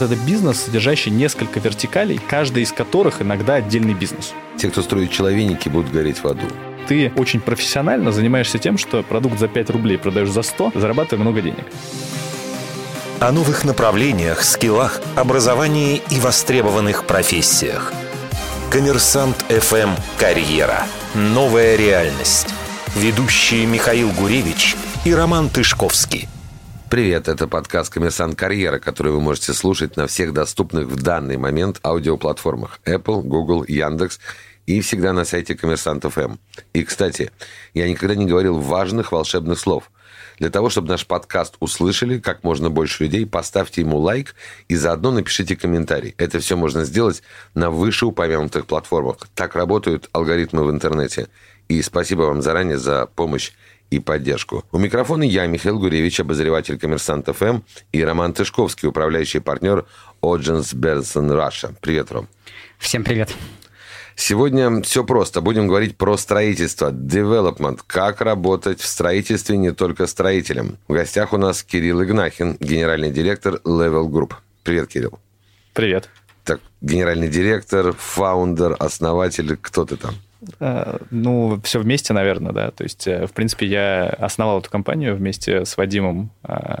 Это бизнес, содержащий несколько вертикалей, каждая из которых иногда отдельный бизнес. Те, кто строит человеники, будут гореть в аду. Ты очень профессионально занимаешься тем, что продукт за 5 рублей продаешь за 100, зарабатывая много денег. О новых направлениях, скиллах, образовании и востребованных профессиях. Коммерсант ФМ «Карьера». Новая реальность. Ведущие Михаил Гуревич и Роман Тышковский. Привет, это подкаст «Коммерсант Карьера», который вы можете слушать на всех доступных в данный момент аудиоплатформах Apple, Google, Яндекс и всегда на сайте «Коммерсант ФМ». И, кстати, я никогда не говорил важных волшебных слов. Для того, чтобы наш подкаст услышали как можно больше людей, поставьте ему лайк и заодно напишите комментарий. Это все можно сделать на вышеупомянутых платформах. Так работают алгоритмы в интернете. И спасибо вам заранее за помощь и поддержку. У микрофона я, Михаил Гуревич, обозреватель «Коммерсант ФМ», и Роман Тышковский, управляющий партнер Odgers Berndtson Russia. Привет, Ром. Всем привет. Сегодня все просто. Будем говорить про строительство, development, как работать в строительстве не только строителем. В гостях у нас Кирилл Игнахин, генеральный директор Level Group. Привет, Кирилл. Привет. Так, генеральный директор, founder, основатель, кто ты там? Э, ну, все вместе, наверное, да. То есть, э, в принципе, я основал эту компанию вместе с Вадимом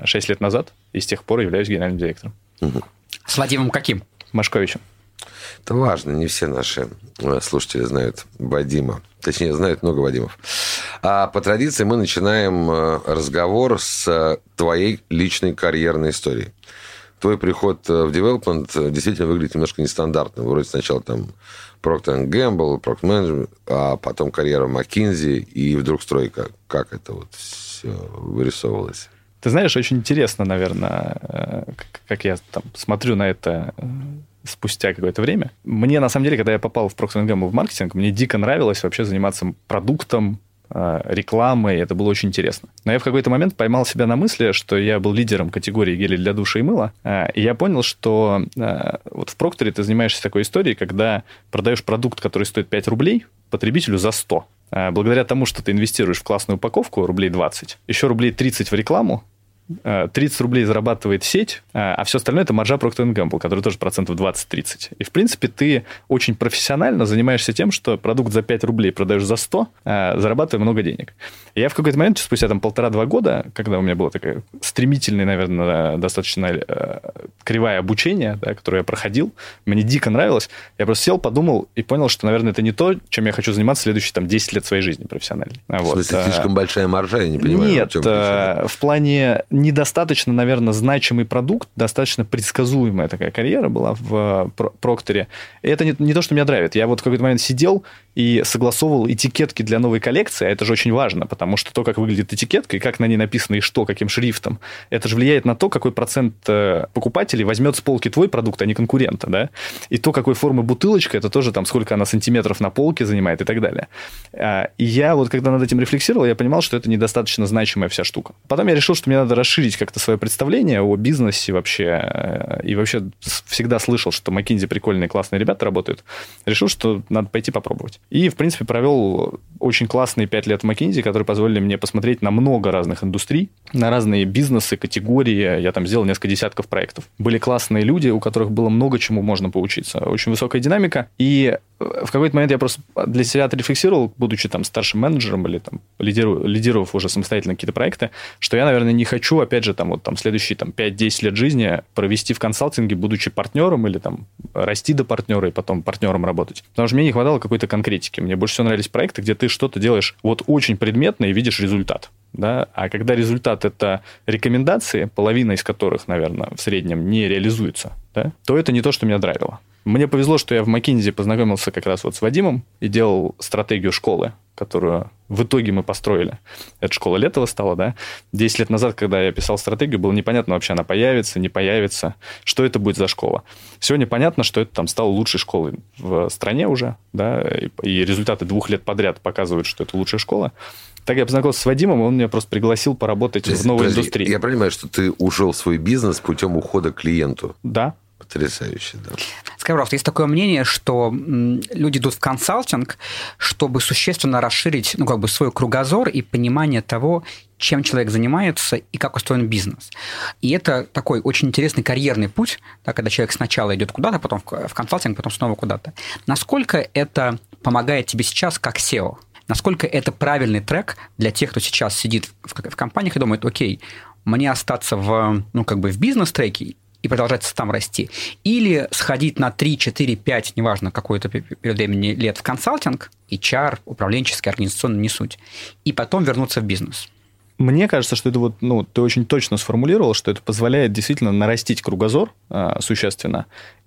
6 э, лет назад, и с тех пор являюсь генеральным директором. Угу. С Вадимом каким? Машковичем. Это важно, не все наши слушатели знают Вадима. Точнее, знают много Вадимов. А по традиции мы начинаем разговор с твоей личной карьерной историей. Твой приход в development действительно выглядит немножко нестандартно. Вроде сначала там Procter Gamble, Procter Management, а потом карьера в McKinsey, и вдруг стройка. Как это вот все вырисовывалось? Ты знаешь, очень интересно, наверное, э, как я там смотрю на это э, спустя какое-то время. Мне, на самом деле, когда я попал в Procter Gamble в маркетинг, мне дико нравилось вообще заниматься продуктом, Э, рекламой, это было очень интересно. Но я в какой-то момент поймал себя на мысли, что я был лидером категории гели для душа и мыла, э, и я понял, что э, вот в Прокторе ты занимаешься такой историей, когда продаешь продукт, который стоит 5 рублей, потребителю за 100. Благодаря тому, что ты инвестируешь в классную упаковку, рублей 20, еще рублей 30 в рекламу, 30 рублей зарабатывает сеть, а все остальное это маржа Procter Gamble, который тоже процентов 20-30. И, в принципе, ты очень профессионально занимаешься тем, что продукт за 5 рублей продаешь за 100, зарабатывая много денег. И я в какой-то момент, спустя там полтора-два года, когда у меня было такое стремительное, наверное, достаточно э, кривое обучение, да, которое я проходил, мне дико нравилось, я просто сел, подумал и понял, что, наверное, это не то, чем я хочу заниматься следующие там 10 лет своей жизни профессиональной. В смысле, вот. слишком большая маржа, я не понимаю. Нет, в, в плане недостаточно, наверное, значимый продукт, достаточно предсказуемая такая карьера была в Прокторе. И это не, не то, что меня драйвит. Я вот в какой-то момент сидел и согласовывал этикетки для новой коллекции, а это же очень важно, потому что то, как выглядит этикетка и как на ней написано и что, каким шрифтом, это же влияет на то, какой процент э, покупателей возьмет с полки твой продукт, а не конкурента, да? И то, какой формы бутылочка, это тоже там сколько она сантиметров на полке занимает и так далее. А, и я вот, когда над этим рефлексировал, я понимал, что это недостаточно значимая вся штука. Потом я решил, что мне надо расширить как-то свое представление о бизнесе вообще. Э, и вообще всегда слышал, что McKinsey прикольные, классные ребята работают. Решил, что надо пойти попробовать. И, в принципе, провел очень классные пять лет в McKinsey, которые позволили мне посмотреть на много разных индустрий, на разные бизнесы, категории. Я там сделал несколько десятков проектов. Были классные люди, у которых было много чему можно поучиться. Очень высокая динамика. И в какой-то момент я просто для себя отрефлексировал, будучи там старшим менеджером или там лидиру, лидировав уже самостоятельно какие-то проекты, что я, наверное, не хочу, опять же, там вот там следующие там 5-10 лет жизни провести в консалтинге, будучи партнером или там расти до партнера и потом партнером работать. Потому что мне не хватало какой-то конкретики. Мне больше всего нравились проекты, где ты что-то делаешь вот очень предметно и видишь результат. Да? А когда результат это рекомендации, половина из которых, наверное, в среднем не реализуется, да, то это не то, что меня драйвило. Мне повезло, что я в McKinsey познакомился как раз вот с Вадимом и делал стратегию школы, которую в итоге мы построили. Это школа Летова стала, да? Десять лет назад, когда я писал стратегию, было непонятно вообще, она появится, не появится, что это будет за школа. Сегодня понятно, что это там стало лучшей школой в стране уже, да, и результаты двух лет подряд показывают, что это лучшая школа. Так я познакомился с Вадимом, он меня просто пригласил поработать есть, в новой подожди, индустрии. Я понимаю, что ты ушел в свой бизнес путем ухода к клиенту. Да. Потрясающе, да. Скажи, пожалуйста, есть такое мнение, что люди идут в консалтинг, чтобы существенно расширить ну, как бы свой кругозор и понимание того, чем человек занимается и как устроен бизнес. И это такой очень интересный карьерный путь, да, когда человек сначала идет куда-то, потом в консалтинг, потом снова куда-то. Насколько это помогает тебе сейчас как SEO? Насколько это правильный трек для тех, кто сейчас сидит в, в компаниях и думает, окей, мне остаться в, ну, как бы в бизнес-треке и продолжать там расти. Или сходить на 3, 4, 5, неважно, какое-то период времени лет в консалтинг, HR, управленческий, организационный, не суть. И потом вернуться в бизнес. Мне кажется, что это вот, ну, ты очень точно сформулировал, что это позволяет действительно нарастить кругозор э, существенно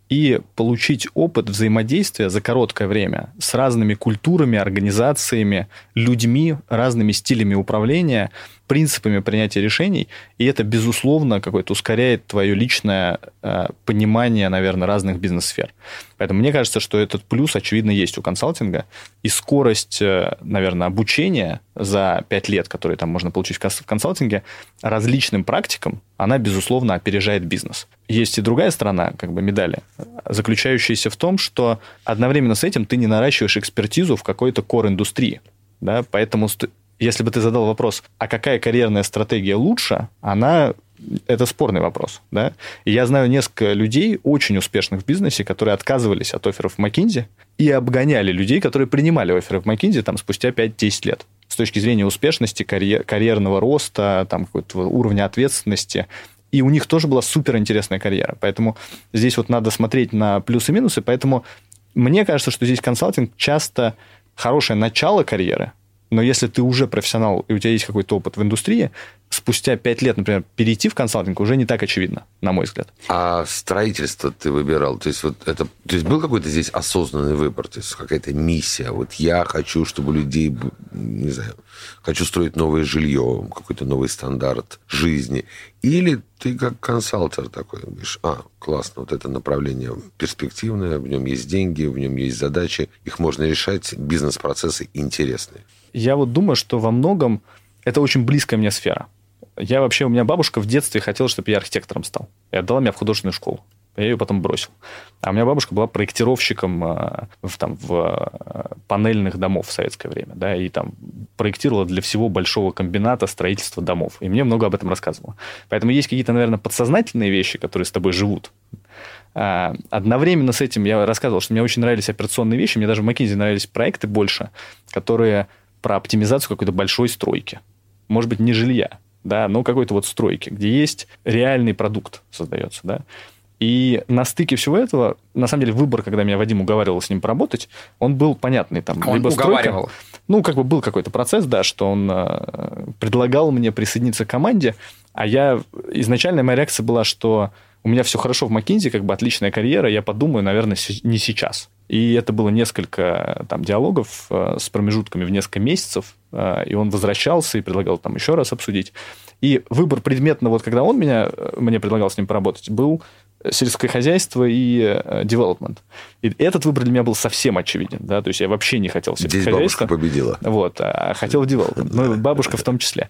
и получить опыт взаимодействия за короткое время с разными культурами, организациями, людьми, разными стилями управления, принципами принятия решений, и это, безусловно, какое-то ускоряет твое личное э, понимание, наверное, разных бизнес-сфер. Поэтому мне кажется, что этот плюс, очевидно, есть у консалтинга, и скорость, э, наверное, обучения за пять лет, которые там можно получить в консалтинге, различным практикам, она, безусловно, опережает бизнес. Есть и другая сторона как бы медали, заключающаяся в том, что одновременно с этим ты не наращиваешь экспертизу в какой-то кор-индустрии. Да? Поэтому если бы ты задал вопрос, а какая карьерная стратегия лучше, она это спорный вопрос, да. И я знаю несколько людей, очень успешных в бизнесе, которые отказывались от офферов в McKinsey и обгоняли людей, которые принимали офферы в McKinsey там спустя 5-10 лет. С точки зрения успешности, карьер, карьерного роста, там какого-то уровня ответственности. И у них тоже была суперинтересная карьера. Поэтому здесь вот надо смотреть на плюсы и минусы. Поэтому мне кажется, что здесь консалтинг часто хорошее начало карьеры, но если ты уже профессионал и у тебя есть какой-то опыт в индустрии, спустя пять лет, например, перейти в консалтинг уже не так очевидно, на мой взгляд. А строительство ты выбирал? То есть, вот это, то есть был какой-то здесь осознанный выбор? То есть какая-то миссия? Вот я хочу, чтобы людей, не знаю, хочу строить новое жилье, какой-то новый стандарт жизни. Или ты как консалтер такой, говоришь, а, классно, вот это направление перспективное, в нем есть деньги, в нем есть задачи, их можно решать, бизнес-процессы интересные. Я вот думаю, что во многом это очень близкая мне сфера. Я вообще, у меня бабушка в детстве хотела, чтобы я архитектором стал. И отдала меня в художественную школу. Я ее потом бросил. А у меня бабушка была проектировщиком э, в, там, в э, панельных домов в советское время. Да, и там проектировала для всего большого комбината строительства домов. И мне много об этом рассказывала. Поэтому есть какие-то, наверное, подсознательные вещи, которые с тобой живут. А, одновременно с этим я рассказывал, что мне очень нравились операционные вещи. Мне даже в McKinsey нравились проекты больше, которые про оптимизацию какой-то большой стройки. Может быть, не жилья, да, но какой-то вот стройки, где есть реальный продукт создается, да. И на стыке всего этого, на самом деле, выбор, когда меня Вадим уговаривал с ним поработать, он был понятный. Там, он либо уговаривал? Стройка, ну, как бы был какой-то процесс, да, что он э, предлагал мне присоединиться к команде, а я... Изначально моя реакция была, что у меня все хорошо в Макинзи, как бы отличная карьера, я подумаю, наверное, не сейчас. И это было несколько там диалогов э, с промежутками в несколько месяцев, э, и он возвращался и предлагал там еще раз обсудить. И выбор предметно, вот когда он меня, э, мне предлагал с ним поработать, был сельское хозяйство и development. И этот выбор для меня был совсем очевиден, да, то есть я вообще не хотел сельское Здесь хозяйство. бабушка победила. Вот, а хотел development, ну, бабушка в том числе.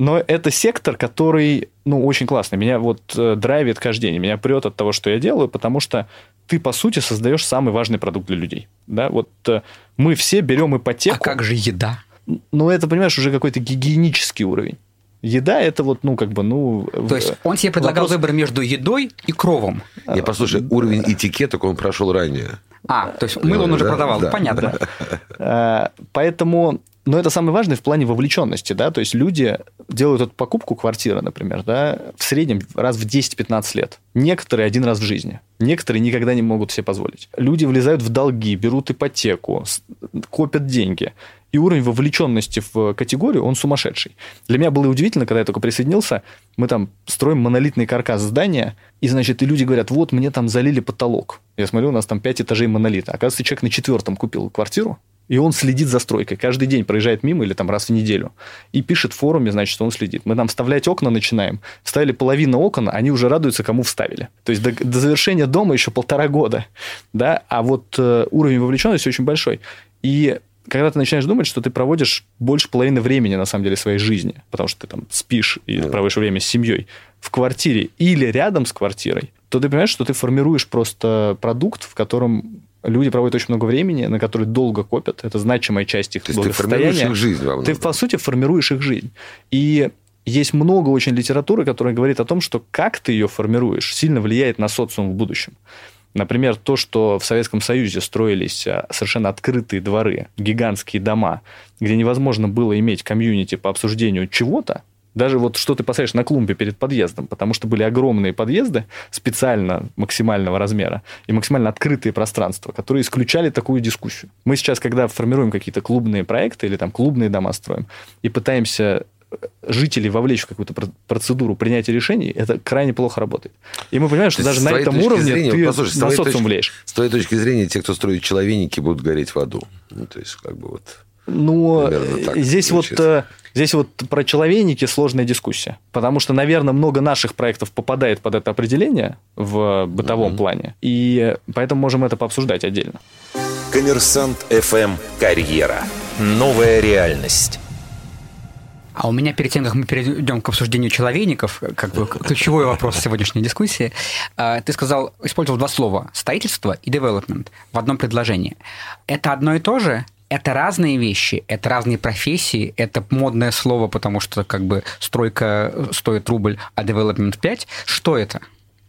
Но это сектор, который, ну, очень классный. Меня вот драйвит каждый день, меня прет от того, что я делаю, потому что ты, по сути, создаешь самый важный продукт для людей. Да? Вот э, мы все берем ипотеку. А как же еда? Ну, это, понимаешь, уже какой-то гигиенический уровень. Еда это вот, ну, как бы, ну... То есть он тебе предлагал вопрос... выбор между едой и кровом. Я послушай, уровень этикеток он прошел ранее. А, то есть мыло он уже продавал, да, понятно. Да. Поэтому но это самое важное в плане вовлеченности, да, то есть люди делают эту покупку квартиры, например, да, в среднем раз в 10-15 лет. Некоторые один раз в жизни. Некоторые никогда не могут себе позволить. Люди влезают в долги, берут ипотеку, копят деньги. И уровень вовлеченности в категорию, он сумасшедший. Для меня было удивительно, когда я только присоединился, мы там строим монолитный каркас здания, и, значит, и люди говорят, вот, мне там залили потолок. Я смотрю, у нас там 5 этажей монолита. Оказывается, человек на четвертом купил квартиру, и он следит за стройкой. Каждый день проезжает мимо или там раз в неделю. И пишет в форуме, значит, что он следит. Мы там вставлять окна начинаем. Вставили половину окон, они уже радуются, кому вставили. То есть до, до завершения дома еще полтора года. Да? А вот э, уровень вовлеченности очень большой. И когда ты начинаешь думать, что ты проводишь больше половины времени, на самом деле, своей жизни, потому что ты там спишь и да. проводишь время с семьей, в квартире или рядом с квартирой, то ты понимаешь, что ты формируешь просто продукт, в котором люди проводят очень много времени, на который долго копят. Это значимая часть их То есть ты формируешь их жизнь во Ты, по сути, формируешь их жизнь. И есть много очень литературы, которая говорит о том, что как ты ее формируешь, сильно влияет на социум в будущем. Например, то, что в Советском Союзе строились а, совершенно открытые дворы, гигантские дома, где невозможно было иметь комьюнити по обсуждению чего-то, даже вот что ты поставишь на клумбе перед подъездом, потому что были огромные подъезды специально максимального размера и максимально открытые пространства, которые исключали такую дискуссию. Мы сейчас, когда формируем какие-то клубные проекты или там клубные дома строим и пытаемся жителей вовлечь в какую-то процедуру принятия решений, это крайне плохо работает. И мы понимаем, что даже на этом уровне зрения, ты послушай, на социум точки, влияешь. С твоей точки зрения, те, кто строит человеники, будут гореть в аду. Ну, то есть, как бы вот... Ну, здесь вот, э, здесь вот про человеники сложная дискуссия. Потому что, наверное, много наших проектов попадает под это определение в бытовом mm-hmm. плане. И поэтому можем это пообсуждать отдельно. Коммерсант FM «Карьера». Новая реальность. А у меня перед тем, как мы перейдем к обсуждению человейников, как бы ключевой вопрос сегодняшней дискуссии, а, ты сказал, использовал два слова – строительство и development в одном предложении. Это одно и то же? Это разные вещи, это разные профессии, это модное слово, потому что как бы стройка стоит рубль, а development 5. Что это?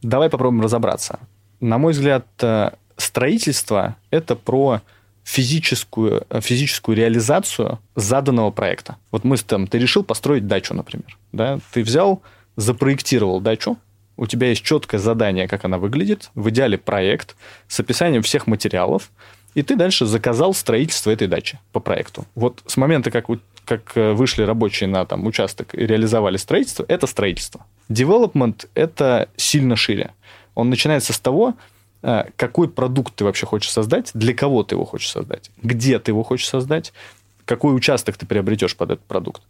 Давай попробуем разобраться. На мой взгляд, э, строительство – это про физическую, э, физическую реализацию заданного проекта. Вот мы там, ты решил построить дачу, например. Да? Ты взял, запроектировал дачу, у тебя есть четкое задание, как она выглядит, в идеале проект с описанием всех материалов, и ты дальше заказал строительство этой дачи по проекту. Вот с момента, как, как э, вышли рабочие на там, участок и реализовали строительство, это строительство. Development – это сильно шире. Он начинается с того, а, какой продукт ты вообще хочешь создать, для кого ты его хочешь создать, где ты его хочешь создать, какой участок ты приобретешь под этот продукт,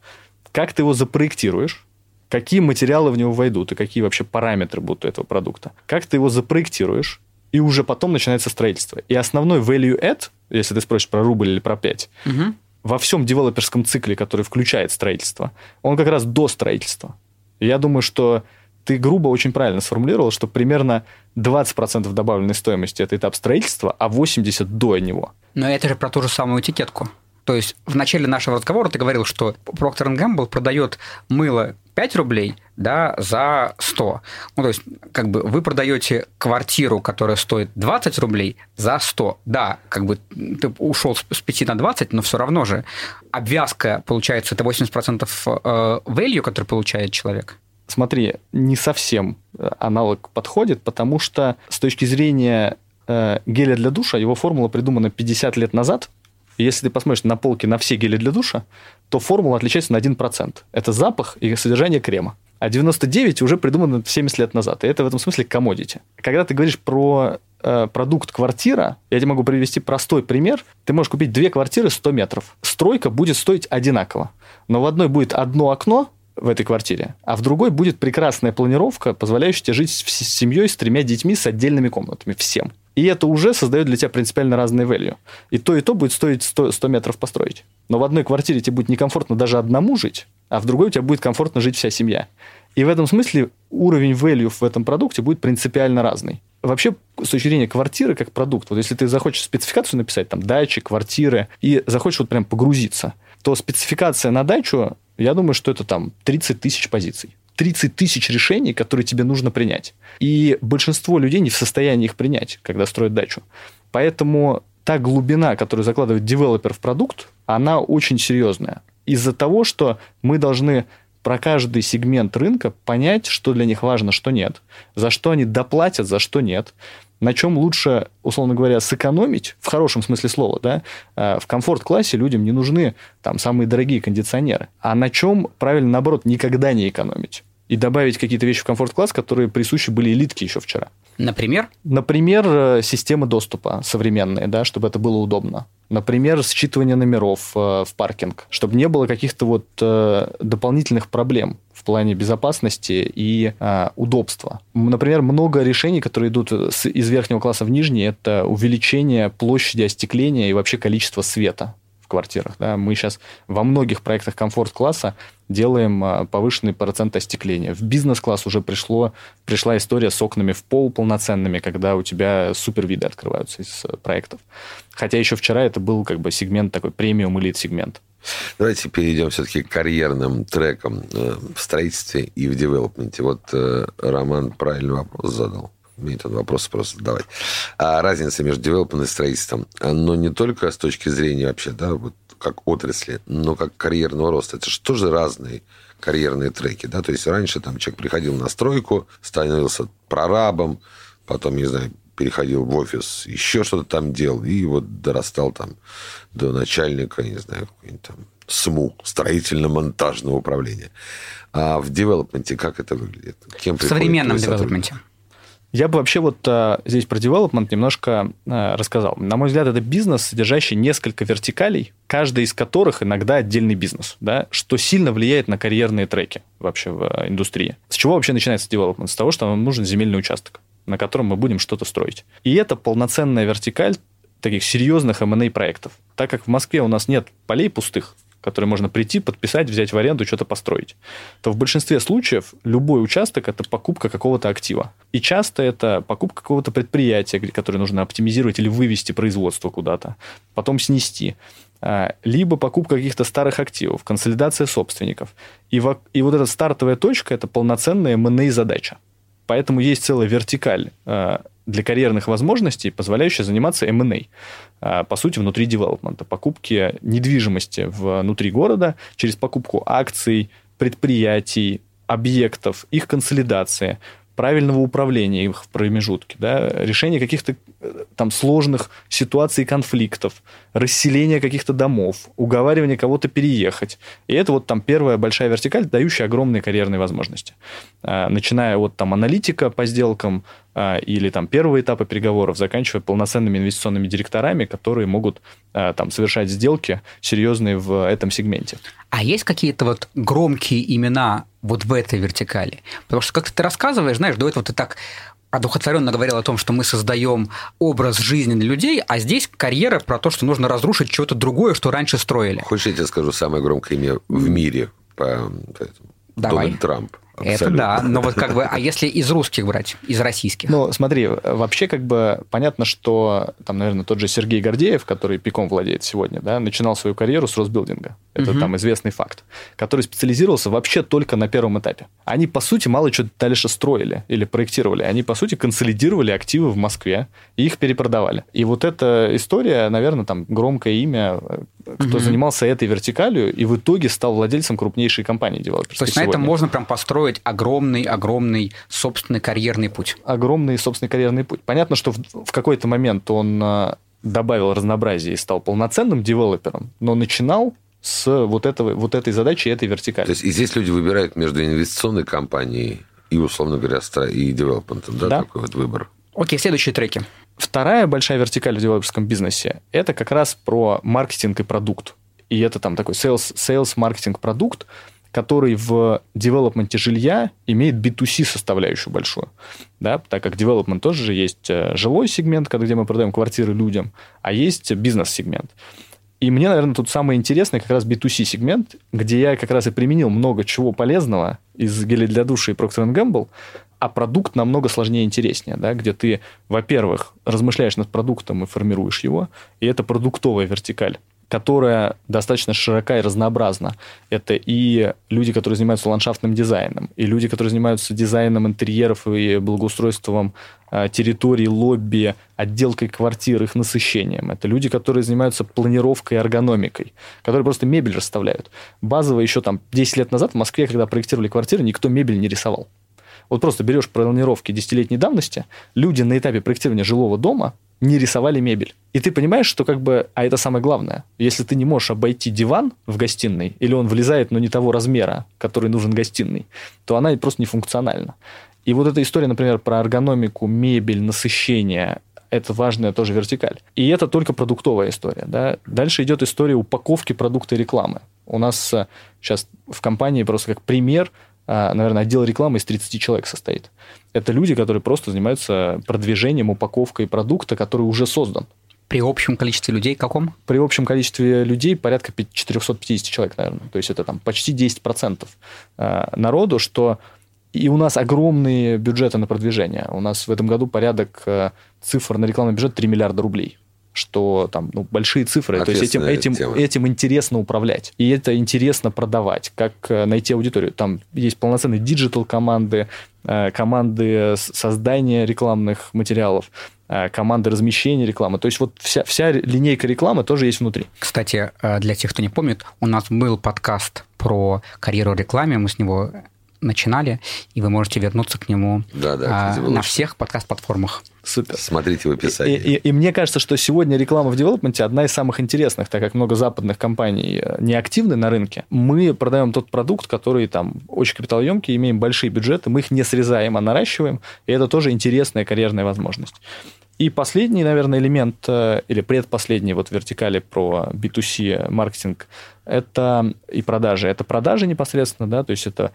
как ты его запроектируешь, какие материалы в него войдут и какие вообще параметры будут у этого продукта, как ты его запроектируешь, и уже потом начинается строительство. И основной value add, если ты спросишь про рубль или про 5, угу. во всем девелоперском цикле, который включает строительство, он как раз до строительства. Я думаю, что ты грубо очень правильно сформулировал, что примерно 20% добавленной стоимости – это этап строительства, а 80% до него. Но это же про ту же самую этикетку. То есть в начале нашего разговора ты говорил, что Procter Gamble продает мыло 5 рублей да, за 100. Ну, то есть, как бы вы продаете квартиру, которая стоит 20 рублей за 100. Да, как бы ты ушел с 5 на 20, но все равно же обвязка, получается, это 80% э, value, который получает человек смотри, не совсем э, аналог подходит, потому что с точки зрения э, геля для душа, его формула придумана 50 лет назад. Если ты посмотришь на полке на все гели для душа, то формула отличается на 1%. Это запах и содержание крема. А 99 уже придумано 70 лет назад. И это в этом смысле комодити. Когда ты говоришь про э, продукт квартира, я тебе могу привести простой пример. Ты можешь купить две квартиры 100 метров. Стройка будет стоить одинаково. Но в одной будет одно окно, в этой квартире, а в другой будет прекрасная планировка, позволяющая тебе жить с семьей, с тремя детьми, с отдельными комнатами, всем. И это уже создает для тебя принципиально разные value. И то, и то будет стоить 100, 100 метров построить. Но в одной квартире тебе будет некомфортно даже одному жить, а в другой у тебя будет комфортно жить вся семья. И в этом смысле уровень value в этом продукте будет принципиально разный. Вообще, с точки зрения квартиры как продукт, вот если ты захочешь спецификацию написать, там, дачи, квартиры, и захочешь вот прям погрузиться, то спецификация на дачу я думаю, что это там 30 тысяч позиций. 30 тысяч решений, которые тебе нужно принять. И большинство людей не в состоянии их принять, когда строят дачу. Поэтому та глубина, которую закладывает девелопер в продукт, она очень серьезная. Из-за того, что мы должны про каждый сегмент рынка понять, что для них важно, что нет, за что они доплатят, за что нет, на чем лучше, условно говоря, сэкономить, в хорошем смысле слова, да, э, в комфорт-классе людям не нужны там самые дорогие кондиционеры, а на чем, правильно, наоборот, никогда не экономить и добавить какие-то вещи в комфорт-класс, которые присущи были элитке еще вчера. Например? Например, э, системы доступа современные, да, чтобы это было удобно. Например, считывание номеров э, в паркинг, чтобы не было каких-то вот э, дополнительных проблем в плане безопасности и э, удобства. Например, много решений, которые идут с, из верхнего класса в нижний, это увеличение площади остекления и вообще количества света квартирах. Да? Мы сейчас во многих проектах комфорт-класса делаем а, повышенный процент остекления. В бизнес-класс уже пришло, пришла история с окнами в пол полноценными, когда у тебя супер виды открываются из э, проектов. Хотя еще вчера это был как бы сегмент такой премиум элит сегмент. Давайте перейдем все-таки к карьерным трекам э, в строительстве и в девелопменте. Вот э, Роман правильный вопрос задал. Мне этот вопрос просто задавать. А разница между девелопментом и строительством, но не только с точки зрения вообще, да, вот как отрасли, но как карьерного роста. Это же тоже разные карьерные треки, да, то есть раньше там человек приходил на стройку, становился прорабом, потом, не знаю, переходил в офис, еще что-то там делал, и вот дорастал там до начальника, не знаю, какой-нибудь там СМУ, строительно-монтажного управления. А в девелопменте как это выглядит? Кем в современном девелопменте. Я бы вообще вот а, здесь про development немножко а, рассказал. На мой взгляд, это бизнес, содержащий несколько вертикалей, каждая из которых иногда отдельный бизнес, да, что сильно влияет на карьерные треки вообще в а, индустрии. С чего вообще начинается development? С того, что нам нужен земельный участок, на котором мы будем что-то строить. И это полноценная вертикаль таких серьезных M&A проектов. Так как в Москве у нас нет полей пустых, которые можно прийти, подписать, взять в аренду, что-то построить, то в большинстве случаев любой участок – это покупка какого-то актива. И часто это покупка какого-то предприятия, которое нужно оптимизировать или вывести производство куда-то, потом снести а, либо покупка каких-то старых активов, консолидация собственников. И, во, и вот эта стартовая точка – это полноценная M&A задача. Поэтому есть целая вертикаль а, для карьерных возможностей, позволяющая заниматься M&A, а, по сути, внутри девелопмента, покупки недвижимости внутри города через покупку акций, предприятий, объектов, их консолидация, правильного управления их в промежутке, да, решение каких-то э, там сложных ситуаций конфликтов, расселение каких-то домов, уговаривание кого-то переехать. И это вот там первая большая вертикаль, дающая огромные карьерные возможности. А, начиная от там аналитика по сделкам, а, или там первого этапа переговоров, заканчивая полноценными инвестиционными директорами, которые могут а, там совершать сделки серьезные в этом сегменте. А есть какие-то вот громкие имена вот в этой вертикали? Потому что, как ты рассказываешь, знаешь, до этого ты так одухотворенно говорил о том, что мы создаем образ жизни для людей, а здесь карьера про то, что нужно разрушить что-то другое, что раньше строили. Хочешь, я тебе скажу самое громкое имя в мире по Давай. Дональд Трамп. Абсолютно. Это да, но вот как бы, а если из русских брать, из российских? Ну, смотри, вообще как бы понятно, что там, наверное, тот же Сергей Гордеев, который пиком владеет сегодня, да, начинал свою карьеру с Росбилдинга. Это угу. там известный факт. Который специализировался вообще только на первом этапе. Они, по сути, мало что дальше строили или проектировали. Они, по сути, консолидировали активы в Москве и их перепродавали. И вот эта история, наверное, там громкое имя, кто угу. занимался этой вертикалью и в итоге стал владельцем крупнейшей компании девелоперской. То есть сегодня. на этом можно прям построить огромный-огромный собственный карьерный путь. Огромный собственный карьерный путь. Понятно, что в, в какой-то момент он а, добавил разнообразие и стал полноценным девелопером, но начинал с вот, этого, вот этой задачи и этой вертикали. То есть и здесь люди выбирают между инвестиционной компанией и, условно говоря, и девелопментом, да, да? такой вот выбор? Окей, следующие треки. Вторая большая вертикаль в девелоперском бизнесе – это как раз про маркетинг и продукт. И это там такой sales, sales маркетинг, продукт, который в девелопменте жилья имеет B2C составляющую большую. Да, так как девелопмент тоже же есть э, жилой сегмент, где мы продаем квартиры людям, а есть бизнес-сегмент. И мне, наверное, тут самое интересное как раз B2C сегмент, где я как раз и применил много чего полезного из геля для души и Procter Gamble, а продукт намного сложнее и интереснее, да, где ты, во-первых, размышляешь над продуктом и формируешь его, и это продуктовая вертикаль которая достаточно широка и разнообразна. Это и люди, которые занимаются ландшафтным дизайном, и люди, которые занимаются дизайном интерьеров и благоустройством а, территорий, лобби, отделкой квартир, их насыщением. Это люди, которые занимаются планировкой и эргономикой, которые просто мебель расставляют. Базово еще там 10 лет назад в Москве, когда проектировали квартиры, никто мебель не рисовал. Вот просто берешь планировки десятилетней давности, люди на этапе проектирования жилого дома не рисовали мебель. И ты понимаешь, что как бы, а это самое главное, если ты не можешь обойти диван в гостиной, или он влезает, но не того размера, который нужен гостиной, то она просто не функциональна. И вот эта история, например, про эргономику, мебель, насыщение, это важная тоже вертикаль. И это только продуктовая история. Да? Дальше идет история упаковки продукта и рекламы. У нас сейчас э, в компании просто как пример – наверное, отдел рекламы из 30 человек состоит. Это люди, которые просто занимаются продвижением, упаковкой продукта, который уже создан. При общем количестве людей каком? При общем количестве людей порядка 450 человек, наверное. То есть это там почти 10% э, народу, что и у нас огромные бюджеты на продвижение. У нас в этом году порядок э, цифр на рекламный бюджет 3 миллиарда рублей что там ну, большие цифры, то есть этим, этим, этим интересно управлять, и это интересно продавать, как э, найти аудиторию. Там есть полноценные digital команды, команды создания рекламных материалов, команды размещения рекламы. То есть вот вся, вся линейка рекламы тоже есть внутри. Кстати, для тех, кто не помнит, у нас был подкаст про карьеру в рекламе, мы с него начинали, и вы можете вернуться к нему да, да, а, на всех подкаст-платформах. Супер. Смотрите в описании. И, и, и мне кажется, что сегодня реклама в девелопменте одна из самых интересных, так как много западных компаний э, не активны на рынке. Мы продаем тот продукт, который там очень капиталоемкий, имеем большие бюджеты, мы их не срезаем, а наращиваем, и это тоже интересная карьерная возможность. И последний, наверное, элемент, э, или предпоследний вот вертикали про B2C маркетинг, это и продажи. Это продажи непосредственно, да, то есть это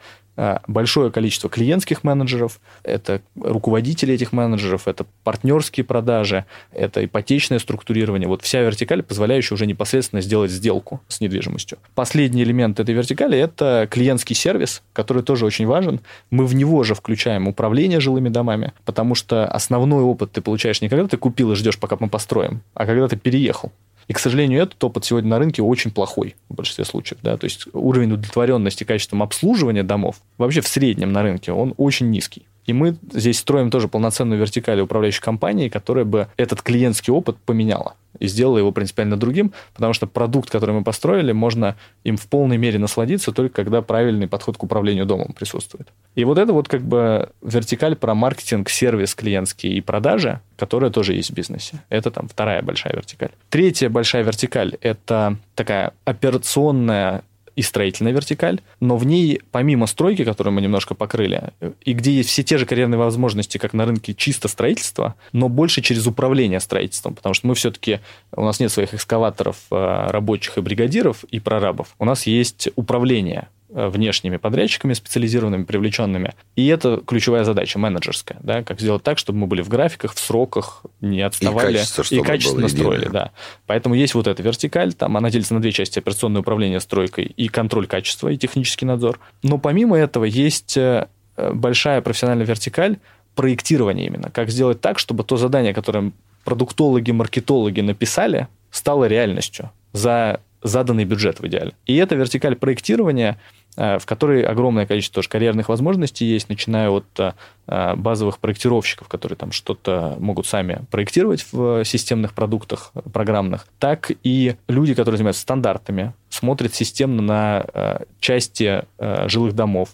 большое количество клиентских менеджеров, это руководители этих менеджеров, это партнерские продажи, это ипотечное структурирование. Вот вся вертикаль, позволяющая уже непосредственно сделать сделку с недвижимостью. Последний элемент этой вертикали – это клиентский сервис, который тоже очень важен. Мы в него же включаем управление жилыми домами, потому что основной опыт ты получаешь не когда ты купил и ждешь, пока мы построим, а когда ты переехал. И, к сожалению, этот опыт сегодня на рынке очень плохой в большинстве случаев. Да? То есть уровень удовлетворенности качеством обслуживания домов вообще в среднем на рынке он очень низкий. И мы здесь строим тоже полноценную вертикаль управляющей компании, которая бы этот клиентский опыт поменяла и сделала его принципиально другим, потому что продукт, который мы построили, можно им в полной мере насладиться только когда правильный подход к управлению домом присутствует. И вот это вот как бы вертикаль про маркетинг, сервис клиентский и продажи, которая тоже есть в бизнесе. Это там вторая большая вертикаль. Третья большая вертикаль – это такая операционная и строительная вертикаль, но в ней, помимо стройки, которую мы немножко покрыли, и где есть все те же карьерные возможности, как на рынке чисто строительства, но больше через управление строительством, потому что мы все-таки, у нас нет своих экскаваторов, э, рабочих и бригадиров и прорабов, у нас есть управление внешними подрядчиками специализированными, привлеченными. И это ключевая задача, менеджерская. Да? Как сделать так, чтобы мы были в графиках, в сроках, не отставали. И, качество, и качественно строили. Да. Поэтому есть вот эта вертикаль, там она делится на две части. Операционное управление стройкой и контроль качества, и технический надзор. Но помимо этого есть э, большая профессиональная вертикаль проектирования именно. Как сделать так, чтобы то задание, которое продуктологи, маркетологи написали, стало реальностью за заданный бюджет в идеале. И это вертикаль проектирования, э, в которой огромное количество тоже карьерных возможностей есть, начиная от э, базовых проектировщиков, которые там что-то могут сами проектировать в системных продуктах программных, так и люди, которые занимаются стандартами, смотрят системно на э, части жилых домов,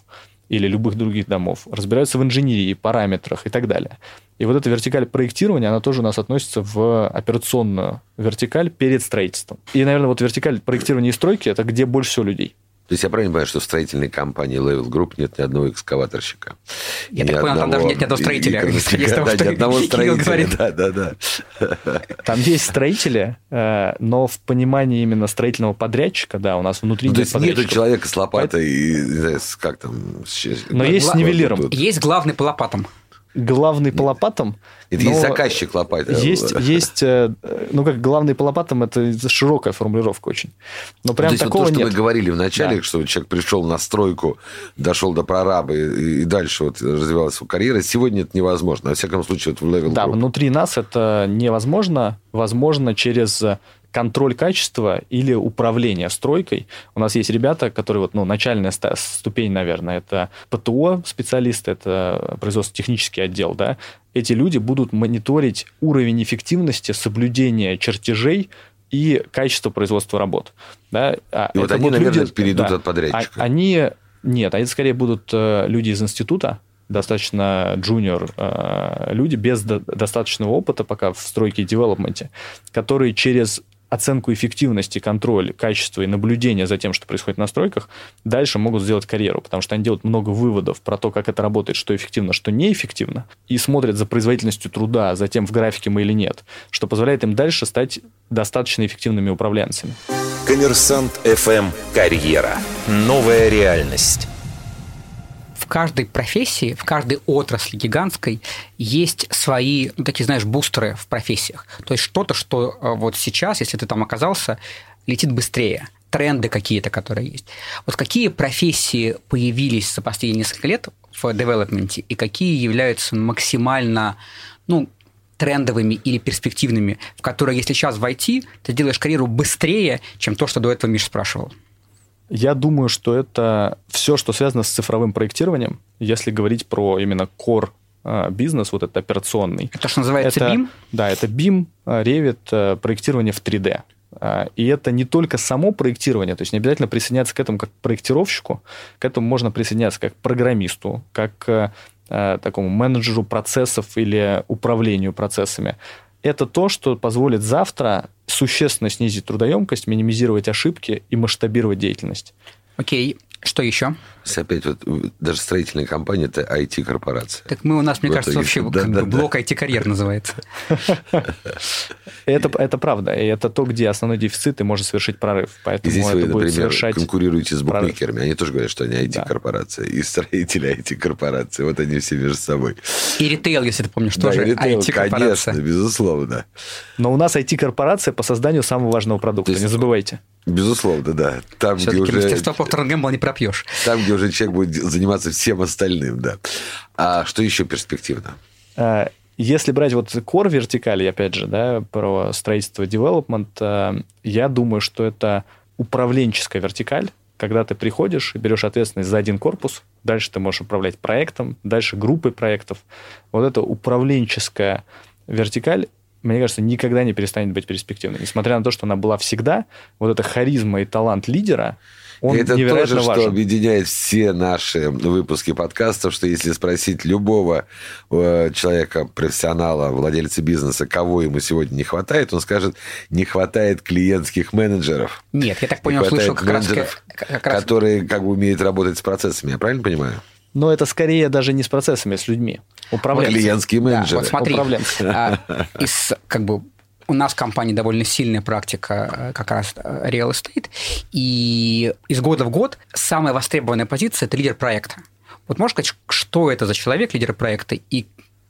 или любых других домов, разбираются в инженерии, параметрах и так далее. И вот эта вертикаль проектирования, она тоже у нас относится в операционную вертикаль перед строительством. И, наверное, вот вертикаль проектирования и стройки – это где больше всего людей. То есть я правильно понимаю, что в строительной компании Level Group нет ни одного экскаваторщика? Я так понял, там даже нет ни одного строителя. Да, ни одного строителя, да, да, да. Там есть строители, э, но в понимании именно строительного подрядчика, да, у нас внутри ну, нет То есть нет человека с лопатой и, как там... Но есть с нивелиром. Есть главный по лопатам главный по лопатам. Это есть заказчик лопат. Есть, есть, э, ну как главный по лопатам, это широкая формулировка очень. Но прям то есть такого вот то, что нет. мы говорили в начале, да. что человек пришел на стройку, дошел до прораба и, и дальше вот развивалась его карьера, сегодня это невозможно. Во всяком случае, вот в Level Да, внутри нас это невозможно. Возможно через контроль качества или управление стройкой. У нас есть ребята, которые вот, ну, начальная ступень, наверное, это ПТО специалисты, это производство-технический отдел, да. Эти люди будут мониторить уровень эффективности соблюдения чертежей и качество производства работ. Да? А и вот они, наверное, люди, перейдут да, от подрядчика. А, они, нет, они скорее будут э, люди из института, достаточно джуниор э, люди без до, достаточного опыта пока в стройке и девелопменте, которые через оценку эффективности, контроль, качества и наблюдение за тем, что происходит на стройках, дальше могут сделать карьеру, потому что они делают много выводов про то, как это работает, что эффективно, что неэффективно, и смотрят за производительностью труда, за тем, в графике мы или нет, что позволяет им дальше стать достаточно эффективными управленцами. Коммерсант FM «Карьера». Новая реальность. В каждой профессии, в каждой отрасли гигантской есть свои, ну, такие, знаешь, бустеры в профессиях. То есть что-то, что э, вот сейчас, если ты там оказался, летит быстрее тренды какие-то, которые есть. Вот какие профессии появились за последние несколько лет в девелопменте и какие являются максимально ну, трендовыми или перспективными, в которые, если сейчас войти, ты делаешь карьеру быстрее, чем то, что до этого Миша спрашивал? Я думаю, что это все, что связано с цифровым проектированием, если говорить про именно core а, бизнес, вот этот операционный. Это что называется это, BIM? Да, это BIM, а, Revit, а, проектирование в 3D. И это не только само проектирование, то есть не обязательно присоединяться к этому как проектировщику, к этому можно присоединяться как программисту, как Э, такому менеджеру процессов или управлению процессами. Это то, что позволит завтра существенно снизить трудоемкость, минимизировать ошибки и масштабировать деятельность. Окей. Что еще? Опять вот даже строительная компания – это IT-корпорация. Так мы у нас, мне вот кажется, вообще да, как да, бы да. блок IT-карьер называется. Это, это правда. И это то, где основной дефицит и может совершить прорыв. Поэтому и здесь это вы, например, конкурируете с букмекерами. Они тоже говорят, что они IT-корпорация. И строители IT-корпорации. Вот они все между собой. И ритейл, если ты помнишь, тоже IT-корпорация. Конечно, безусловно. Но у нас IT-корпорация по созданию самого важного продукта. Не забывайте. Безусловно, да. Там, где уже... мастерство Gamble не пропьешь. Там, где уже человек будет заниматься всем остальным, да. А что еще перспективно? А, если брать вот core вертикали, опять же, да, про строительство development, а, я думаю, что это управленческая вертикаль, когда ты приходишь и берешь ответственность за один корпус, дальше ты можешь управлять проектом, дальше группой проектов. Вот это управленческая вертикаль, мне кажется, никогда не перестанет быть перспективной. Несмотря на то, что она была всегда, вот эта харизма и талант лидера, он это тоже, важен. что объединяет все наши выпуски подкастов, что если спросить любого э, человека, профессионала, владельца бизнеса, кого ему сегодня не хватает, он скажет, не хватает клиентских менеджеров. Нет, я так понял, слышал как раз... Как раз... Которые как бы умеют работать с процессами. Я правильно понимаю? Но это скорее даже не с процессами, а с людьми. Управленцы. Клиентские менеджеры. Да, вот смотри, а, из, как бы, у нас в компании довольно сильная практика э, как раз э, real estate, и из года в год самая востребованная позиция – это лидер проекта. Вот можешь сказать, что это за человек, лидер проекта, и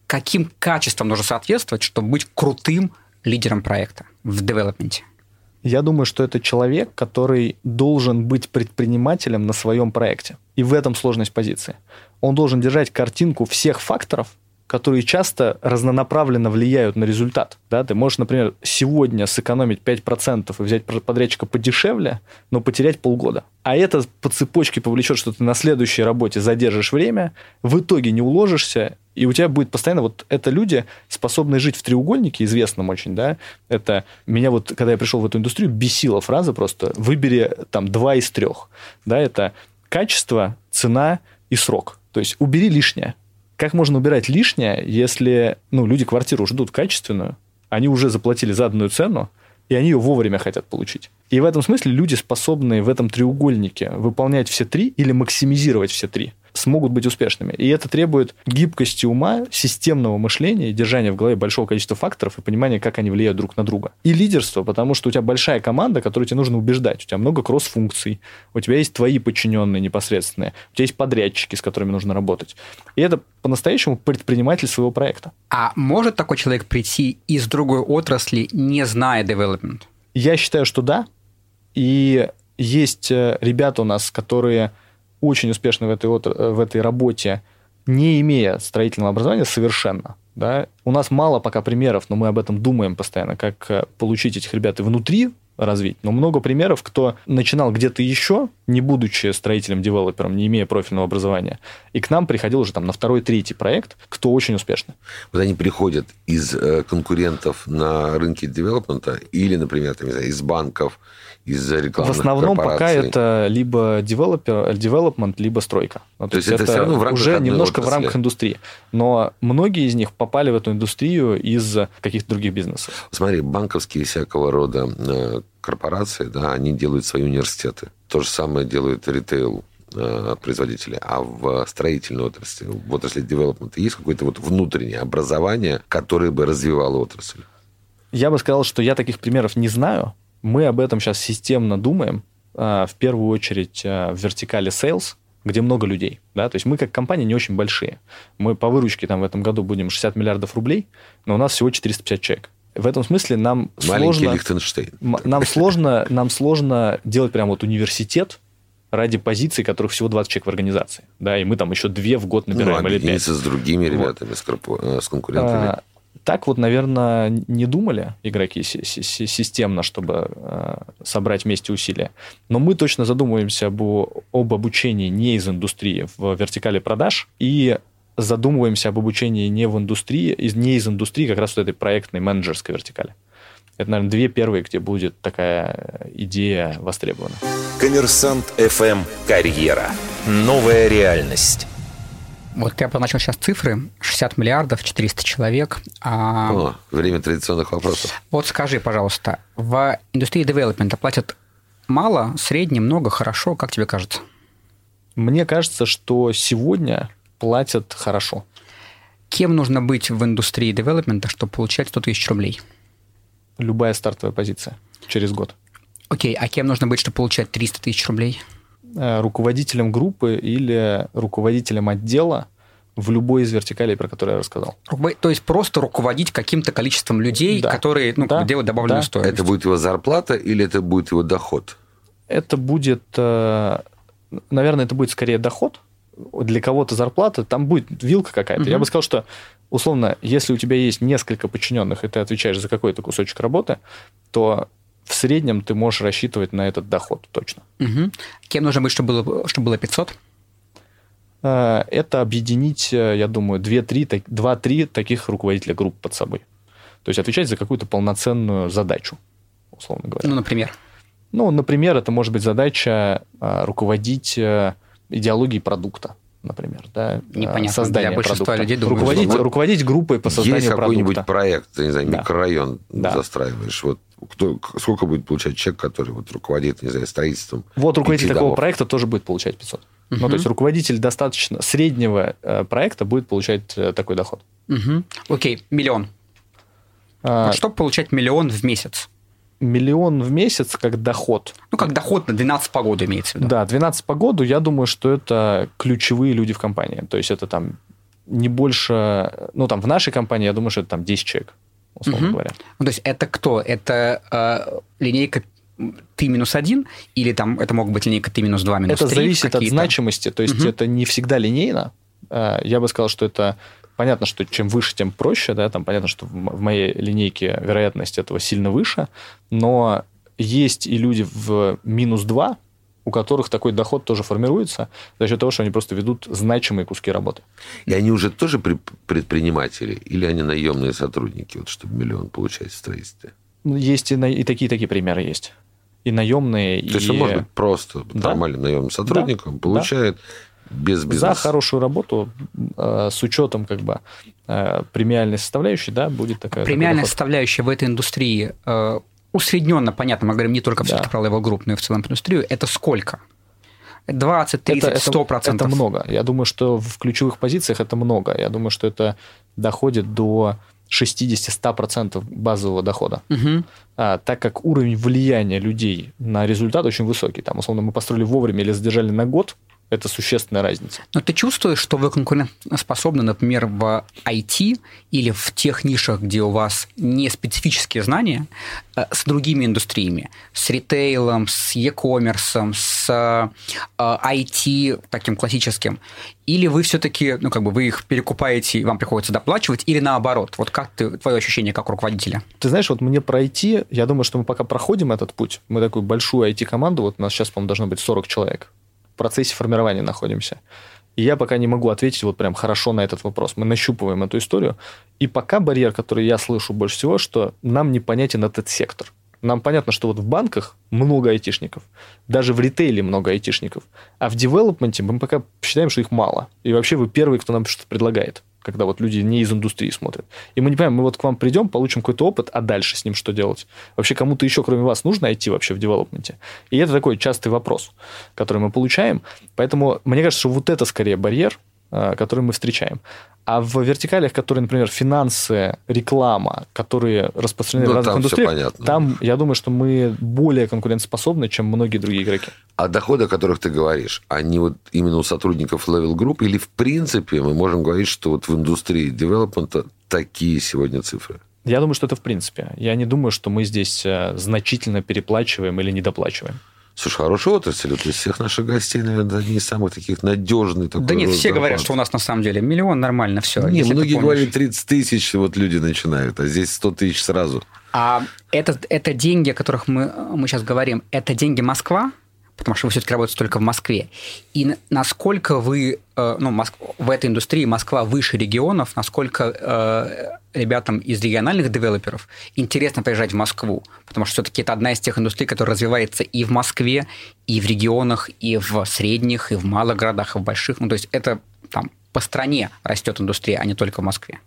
каким качествам нужно соответствовать, чтобы быть крутым лидером проекта в девелопменте? Я думаю, что это человек, который должен быть предпринимателем на своем проекте. И в этом сложность позиции. Он должен держать картинку всех факторов, которые часто разнонаправленно влияют на результат. Да? Ты можешь, например, сегодня сэкономить 5% и взять подрядчика подешевле, но потерять полгода. А это по цепочке повлечет, что ты на следующей работе задержишь время, в итоге не уложишься, и у тебя будет постоянно вот это люди, способные жить в треугольнике, известном очень, да, это меня вот, когда я пришел в эту индустрию, бесила фраза просто «выбери там два из трех», да, это качество, цена и срок. То есть убери лишнее. Как можно убирать лишнее, если ну, люди квартиру ждут качественную, они уже заплатили заданную цену, и они ее вовремя хотят получить. И в этом смысле люди, способные в этом треугольнике выполнять все три или максимизировать все три, смогут быть успешными. И это требует гибкости ума, системного мышления, держания в голове большого количества факторов и понимания, как они влияют друг на друга. И лидерство, потому что у тебя большая команда, которую тебе нужно убеждать. У тебя много кросс-функций, у тебя есть твои подчиненные непосредственные, у тебя есть подрядчики, с которыми нужно работать. И это по-настоящему предприниматель своего проекта. А может такой человек прийти из другой отрасли, не зная development? Я считаю, что да. И есть э, ребята у нас, которые очень успешны в этой, в этой работе, не имея строительного образования совершенно. Да? У нас мало пока примеров, но мы об этом думаем постоянно, как э, получить этих ребят и внутри развить. Но много примеров, кто начинал где-то еще, не будучи строителем-девелопером, не имея профильного образования, и к нам приходил уже там на второй, третий проект, кто очень успешный. Вот они приходят из э, конкурентов на рынке девелопмента или, например, там, не знаю, из банков, из-за рекламных В основном пока это либо девелопер, development, либо стройка. Ну, то, то есть это, это все равно в рамках уже немножко отрасли. в рамках индустрии. Но многие из них попали в эту индустрию из каких-то других бизнесов. Смотри, банковские всякого рода э, корпорации, да, они делают свои университеты. То же самое делают ритейл э, производители. А в строительной отрасли, в отрасли девелопмента есть какое-то вот внутреннее образование, которое бы развивало отрасль? Я бы сказал, что я таких примеров не знаю, мы об этом сейчас системно думаем, а, в первую очередь а, в вертикале sales, где много людей. Да? То есть мы как компания не очень большие. Мы по выручке там, в этом году будем 60 миллиардов рублей, но у нас всего 450 человек. В этом смысле нам Маленький сложно... Лихтенштейн. Нам сложно, нам сложно делать прям вот университет ради позиций, которых всего 20 человек в организации. Да, и мы там еще две в год набираем ну, или пять. с другими ребятами, вот. с. Э, с конкурентами. А, так вот, наверное, не думали игроки системно, чтобы э, собрать вместе усилия. Но мы точно задумываемся об, об обучении не из индустрии в вертикали продаж и задумываемся об обучении не в индустрии, не из индустрии, как раз вот этой проектной менеджерской вертикали. Это, наверное, две первые, где будет такая идея востребована. Коммерсант FM «Карьера». Новая реальность. Вот я позначил сейчас цифры. 60 миллиардов, 400 человек. А... О, время традиционных вопросов. Вот скажи, пожалуйста, в индустрии девелопмента платят мало, средне, много, хорошо? Как тебе кажется? Мне кажется, что сегодня платят хорошо. Кем нужно быть в индустрии девелопмента, чтобы получать 100 тысяч рублей? Любая стартовая позиция через год. Окей, а кем нужно быть, чтобы получать 300 тысяч рублей? Э, руководителем группы или руководителем отдела в любой из вертикалей, про которые я рассказал. То есть просто руководить каким-то количеством людей, да. которые ну, да. делают добавленную да. стоимость. Это будет его зарплата или это будет его доход? Это будет, э, наверное, это будет скорее доход. Для кого-то зарплата, там будет вилка какая-то. Угу. Я бы сказал, что условно, если у тебя есть несколько подчиненных, и ты отвечаешь за какой-то кусочек работы, то в среднем ты можешь рассчитывать на этот доход точно. Угу. Кем нужно быть, чтобы было, чтобы было 500? Э, это объединить, э, я думаю, 2-3 таких руководителя групп под собой. То есть отвечать за какую-то полноценную задачу, условно говоря. Ну, например? Ну, например, это может быть задача э, руководить идеологией продукта например, да, Непонятно, создание для продукта. людей думаю, руководить, что... руководить группой по созданию Есть продукта. какой-нибудь проект, не знаю, микрорайон да. застраиваешь, вот кто, сколько будет получать человек, который вот руководит, не знаю, строительством? Вот руководитель такого домов. проекта тоже будет получать 500. Угу. Ну, то есть руководитель достаточно среднего э, проекта будет получать э, такой доход. Угу. Окей, миллион. А... Вот чтобы получать миллион в месяц? Миллион в месяц как доход. Ну, как доход на 12 по году имеется в виду. Да, 12 по году, я думаю, что это ключевые люди в компании. То есть это там не больше... Ну, там в нашей компании, я думаю, что это там 10 человек условно угу. говоря. Ну, то есть это кто? Это э, линейка ты минус один, или там это мог быть линейка ты минус два, минус Это зависит от значимости, то есть угу. это не всегда линейно. Э, я бы сказал, что это понятно, что чем выше, тем проще, да, там понятно, что в моей линейке вероятность этого сильно выше, но есть и люди в минус 2, у которых такой доход тоже формируется за счет того, что они просто ведут значимые куски работы. И они уже тоже предприниматели или они наемные сотрудники, вот, чтобы миллион получать в строительстве? Ну, есть и, на... и такие такие примеры есть. И наемные, То и... есть он может быть просто да? нормальным наемным сотрудником, да. получает да. Без бизнеса. За хорошую работу э, с учетом как бы э, премиальной составляющей, да, будет такая... Премиальная составляющая в этой индустрии э, усредненно, понятно, мы говорим не только все-таки да. про level group, но и в целом про индустрию, это сколько? 20, 30, это, 100 процентов? Это много. Я думаю, что в ключевых позициях это много. Я думаю, что это доходит до 60-100% базового дохода. Угу. А, так как уровень влияния людей на результат очень высокий. Там, условно, мы построили вовремя или задержали на год, это существенная разница. Но ты чувствуешь, что вы конкурентоспособны, например, в IT или в тех нишах, где у вас не специфические знания, э, с другими индустриями, с ритейлом, с e-commerce, с IT э, таким классическим, или вы все-таки, ну, как бы вы их перекупаете, и вам приходится доплачивать, или наоборот? Вот как ты, твое ощущение как руководителя? Ты знаешь, вот мне про IT, я думаю, что мы пока проходим этот путь, мы такую большую IT-команду, вот у нас сейчас, по-моему, должно быть 40 человек, процессе формирования находимся. И я пока не могу ответить вот прям хорошо на этот вопрос. Мы нащупываем эту историю. И пока барьер, который я слышу больше всего, что нам непонятен этот сектор. Нам понятно, что вот в банках много айтишников, даже в ритейле много айтишников, а в девелопменте мы пока считаем, что их мало. И вообще вы первый, кто нам что-то предлагает когда вот люди не из индустрии смотрят. И мы не понимаем, мы вот к вам придем, получим какой-то опыт, а дальше с ним что делать? Вообще кому-то еще, кроме вас, нужно идти вообще в девелопменте? И это такой частый вопрос, который мы получаем. Поэтому мне кажется, что вот это скорее барьер, которые мы встречаем. А в вертикалях, которые, например, финансы, реклама, которые распространены Ну, в разных там индустриях, понятно. там, я думаю, что мы более конкурентоспособны, чем многие другие игроки. А доходы, о которых ты говоришь, они вот именно у сотрудников Level Group или в принципе мы можем говорить, что вот в индустрии девелопмента такие сегодня цифры? Я думаю, что это в принципе. Я не думаю, что мы здесь э, значительно переплачиваем или недоплачиваем. Слушай, хорошая отрасль. Вот из всех наших гостей, наверное, одни из самых таких надежных. Такой Да нет, все говорят, зарплат. что у нас на самом деле миллион нормально все. Не, многие говорят 30 тысяч, вот люди начинают, а здесь 100 тысяч сразу. А это, это деньги, о которых мы, мы сейчас говорим, это деньги Москва, потому что вы все-таки работаете только в Москве. И на- насколько вы, э, ну, Моск- в этой индустрии Москва выше регионов, насколько э, ребятам из региональных девелоперов интересно приезжать в Москву, потому что все-таки это одна из тех индустрий, которая развивается и в Москве, и в регионах, и в средних, и в малых городах, и в больших. Ну, то есть это там по стране растет индустрия, а не только в Москве.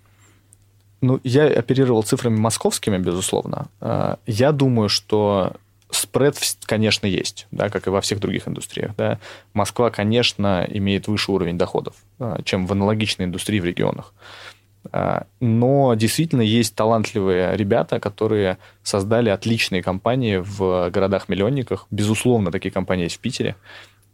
Ну, я оперировал цифрами московскими, безусловно. Э, Я думаю, что спред, конечно, есть, да, как и во всех других индустриях. Да. Москва, конечно, имеет выше уровень доходов, э, чем в аналогичной индустрии в регионах. Э, Но действительно есть талантливые ребята, которые создали отличные компании в городах-миллионниках. Безусловно, такие компании есть в Питере.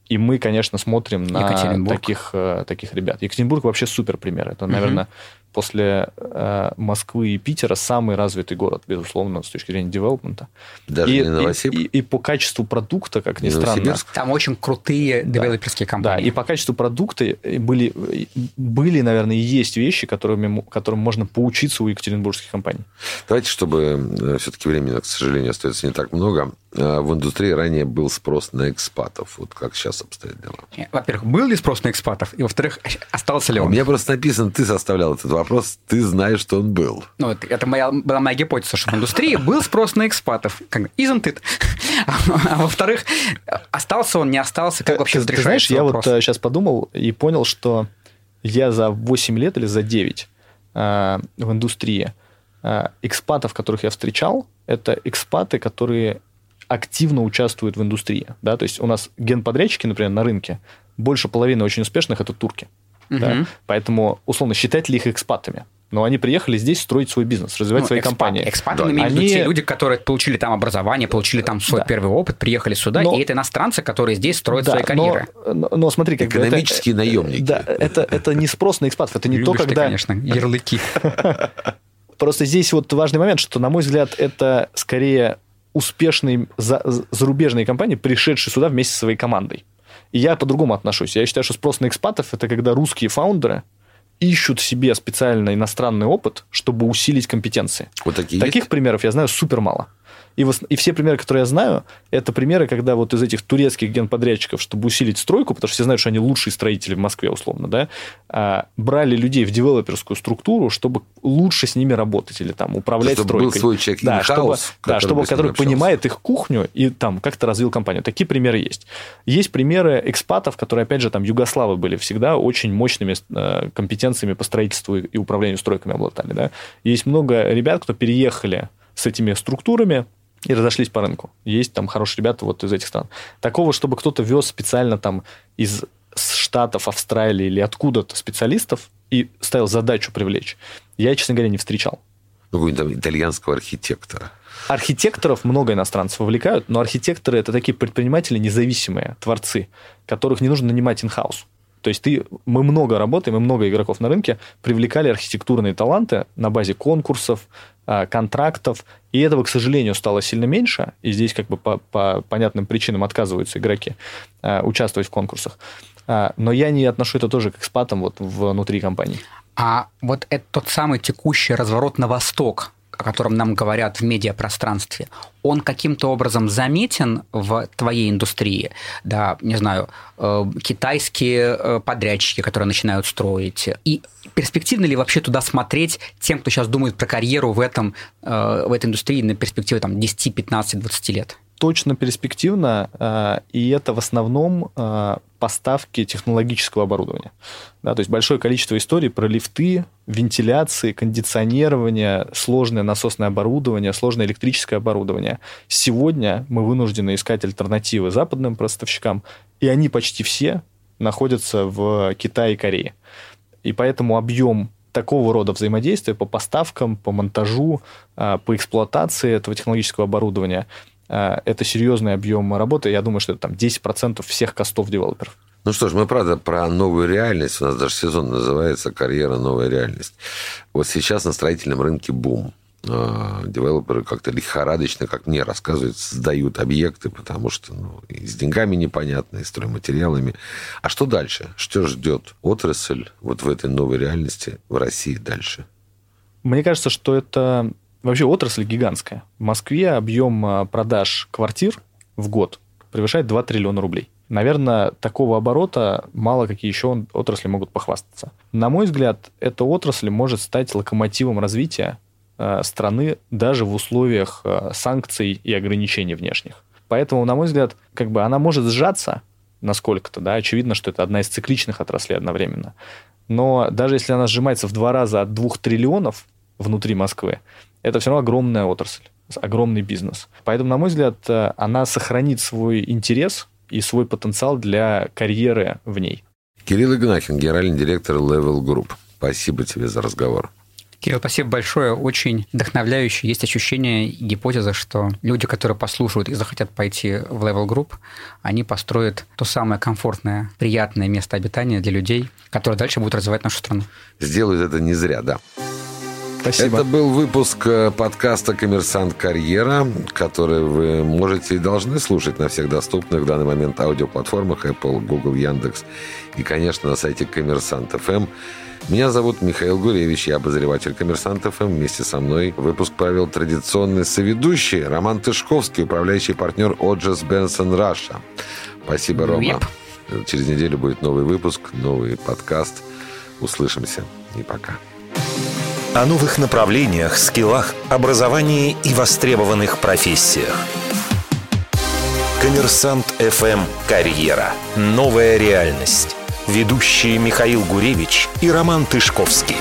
И мы, конечно, смотрим на таких, э, таких ребят. Екатеринбург вообще супер пример. Это, наверное, после э, Москвы и Питера самый развитый город, безусловно, с точки зрения девелопмента. Даже и, не Новосиб, и, и- и по качеству продукта, как ни странно. Там очень крутые девелоперские Да, компании. и по качеству продукта и были, были, наверное, и есть вещи, которыми, которым можно поучиться у екатеринбургских компаний. Давайте, чтобы все-таки времени, к сожалению, остается не так много. э, В индустрии ранее был спрос на экспатов. Вот как сейчас обстоят дела. Во-первых, был ли спрос на экспатов? И, во-вторых, остался ли У он? меня просто написано, ты составлял этот вопрос, ты знаешь, что он был. Ну, это, это моя, была моя гипотеза, что в индустрии был спрос на экспатов. Как бы, isn't it? А, во-вторых, остался он, не остался, как вообще ты, ты знаешь, я вопрос? вот сейчас подумал и понял, что я за 8 лет или за 9 э, в индустрии э, экспатов, которых я встречал, это экспаты, которые активно участвуют в индустрии. Да? То есть у нас генподрядчики, например, на рынке, больше половины очень успешных – это турки. Да? Поэтому, условно, считать ли их экспатами? Но они приехали здесь строить свой бизнес, развивать Ну, свои экспат- компании. Экспаты, Да. Они- те люди, которые получили там образование, получили там свой Да. первый опыт, приехали сюда, Но- и это иностранцы, которые здесь строят свои но, карьеры. но, но смотри, как бы это- Экономические наемники. Да, это, это не спрос на экспатов, это не Любишь то, ты, когда... конечно, ярлыки. Просто здесь вот важный момент, что, на мой взгляд, это скорее успешные за- зарубежные компании, пришедшие сюда вместе со своей командой. И я по-другому отношусь. Я считаю, что спрос на экспатов – это когда русские фаундеры ищут себе специально иностранный опыт, чтобы усилить компетенции. Вот такие Таких есть? примеров я знаю супер мало. И, в и все примеры, которые я знаю, это примеры, когда вот из этих турецких генподрядчиков, чтобы усилить стройку, потому что все знают, что они лучшие строители в Москве, условно, да, а, брали людей в девелоперскую структуру, чтобы лучше с ними работать или там управлять Чтобы был стройкой. свой человек да, чтобы, in-house, да, который чтобы, который общался. понимает их кухню и там как-то развил компанию. Такие примеры есть. Есть примеры экспатов, которые, опять же, там югославы были всегда очень мощными э, компетенциями по строительству и, и управлению стройками обладали. Да? Есть много ребят, кто переехали с этими структурами и разошлись по рынку. Есть там хорошие ребята вот из этих стран. Такого, чтобы кто-то вез специально там из штатов Австралии или откуда-то специалистов и ставил задачу привлечь, я, честно говоря, не встречал. Ну, итальянского архитектора. Архитекторов много иностранцев вовлекают, но архитекторы это такие предприниматели независимые, творцы, которых не нужно нанимать in-house. То есть ты, мы много работаем, и много игроков на рынке привлекали архитектурные таланты на базе конкурсов, а, контрактов, и этого, к сожалению, стало сильно меньше, и здесь как бы по, по понятным причинам отказываются игроки а, участвовать в конкурсах. А, Но я не отношу это тоже к экспатам вот внутри компании. А вот это тот самый текущий разворот на восток, о котором нам говорят в медиапространстве, он каким-то образом заметен в твоей индустрии? Да, не знаю, э, китайские э, подрядчики, которые начинают строить. И перспективно ли вообще туда смотреть тем, кто сейчас думает про карьеру в, этом, э, в этой индустрии на перспективе там, 10, 15, 20 лет? Точно перспективно, э, и это в основном э, поставки технологического оборудования. Да, то есть большое количество историй про лифты, вентиляции, кондиционирование, сложное насосное оборудование, сложное электрическое оборудование. Сегодня мы вынуждены искать альтернативы западным поставщикам, и они почти все находятся в Китае и Корее. И поэтому объем такого рода взаимодействия по поставкам, по монтажу, а, по эксплуатации этого технологического оборудования это серьезный объем работы. Я думаю, что это там 10% всех костов девелоперов. Ну что ж, мы, правда, про новую реальность. У нас даже сезон называется «Карьера. Новая реальность». Вот сейчас на строительном рынке бум. А, девелоперы как-то лихорадочно, как мне рассказывают, создают объекты, потому что ну, и с деньгами непонятно, и стройматериалами. А что дальше? Что ждет отрасль вот в этой новой реальности в России дальше? Мне кажется, что это вообще отрасль гигантская. В Москве объем а, продаж квартир в год превышает 2 триллиона рублей. Наверное, такого оборота мало какие еще отрасли могут похвастаться. На мой взгляд, эта отрасль может стать локомотивом развития Э, страны даже в условиях э, санкций и ограничений внешних. Поэтому, на мой взгляд, как бы она может сжаться насколько-то, да, очевидно, что это одна из цикличных отраслей одновременно. Но даже если она сжимается в два раза от двух триллионов внутри Москвы, это все равно огромная отрасль, огромный бизнес. Поэтому, на мой взгляд, э, она сохранит свой интерес и свой потенциал для карьеры в ней. Кирилл Игнахин, генеральный директор Level Group. Спасибо тебе за разговор. Кирилл, спасибо большое. Очень вдохновляюще. Есть ощущение, гипотеза, что люди, которые послушают и захотят пойти в Level Group, они построят то самое комфортное, приятное место обитания для людей, которое дальше будет развивать нашу страну. Сделают это не зря, да. Спасибо. Это был выпуск э, подкаста «Коммерсант Карьера», который вы можете и должны слушать на всех доступных в данный момент аудиоплатформах Apple, Google, Яндекс и, конечно, на сайте «Коммерсант FM. Меня зовут Михаил Гуревич, я обозреватель «Коммерсантов». И вместе со мной выпуск провел традиционный соведущий Роман Тышковский, управляющий партнер Оджес Бенсон Раша. Спасибо, Рома. Yep. Через неделю будет новый выпуск, новый подкаст. Услышимся и пока. О новых направлениях, скиллах, образовании и востребованных профессиях. Коммерсант FM «Карьера». Новая реальность. Ведущие Михаил Гуревич и Роман Тышковский.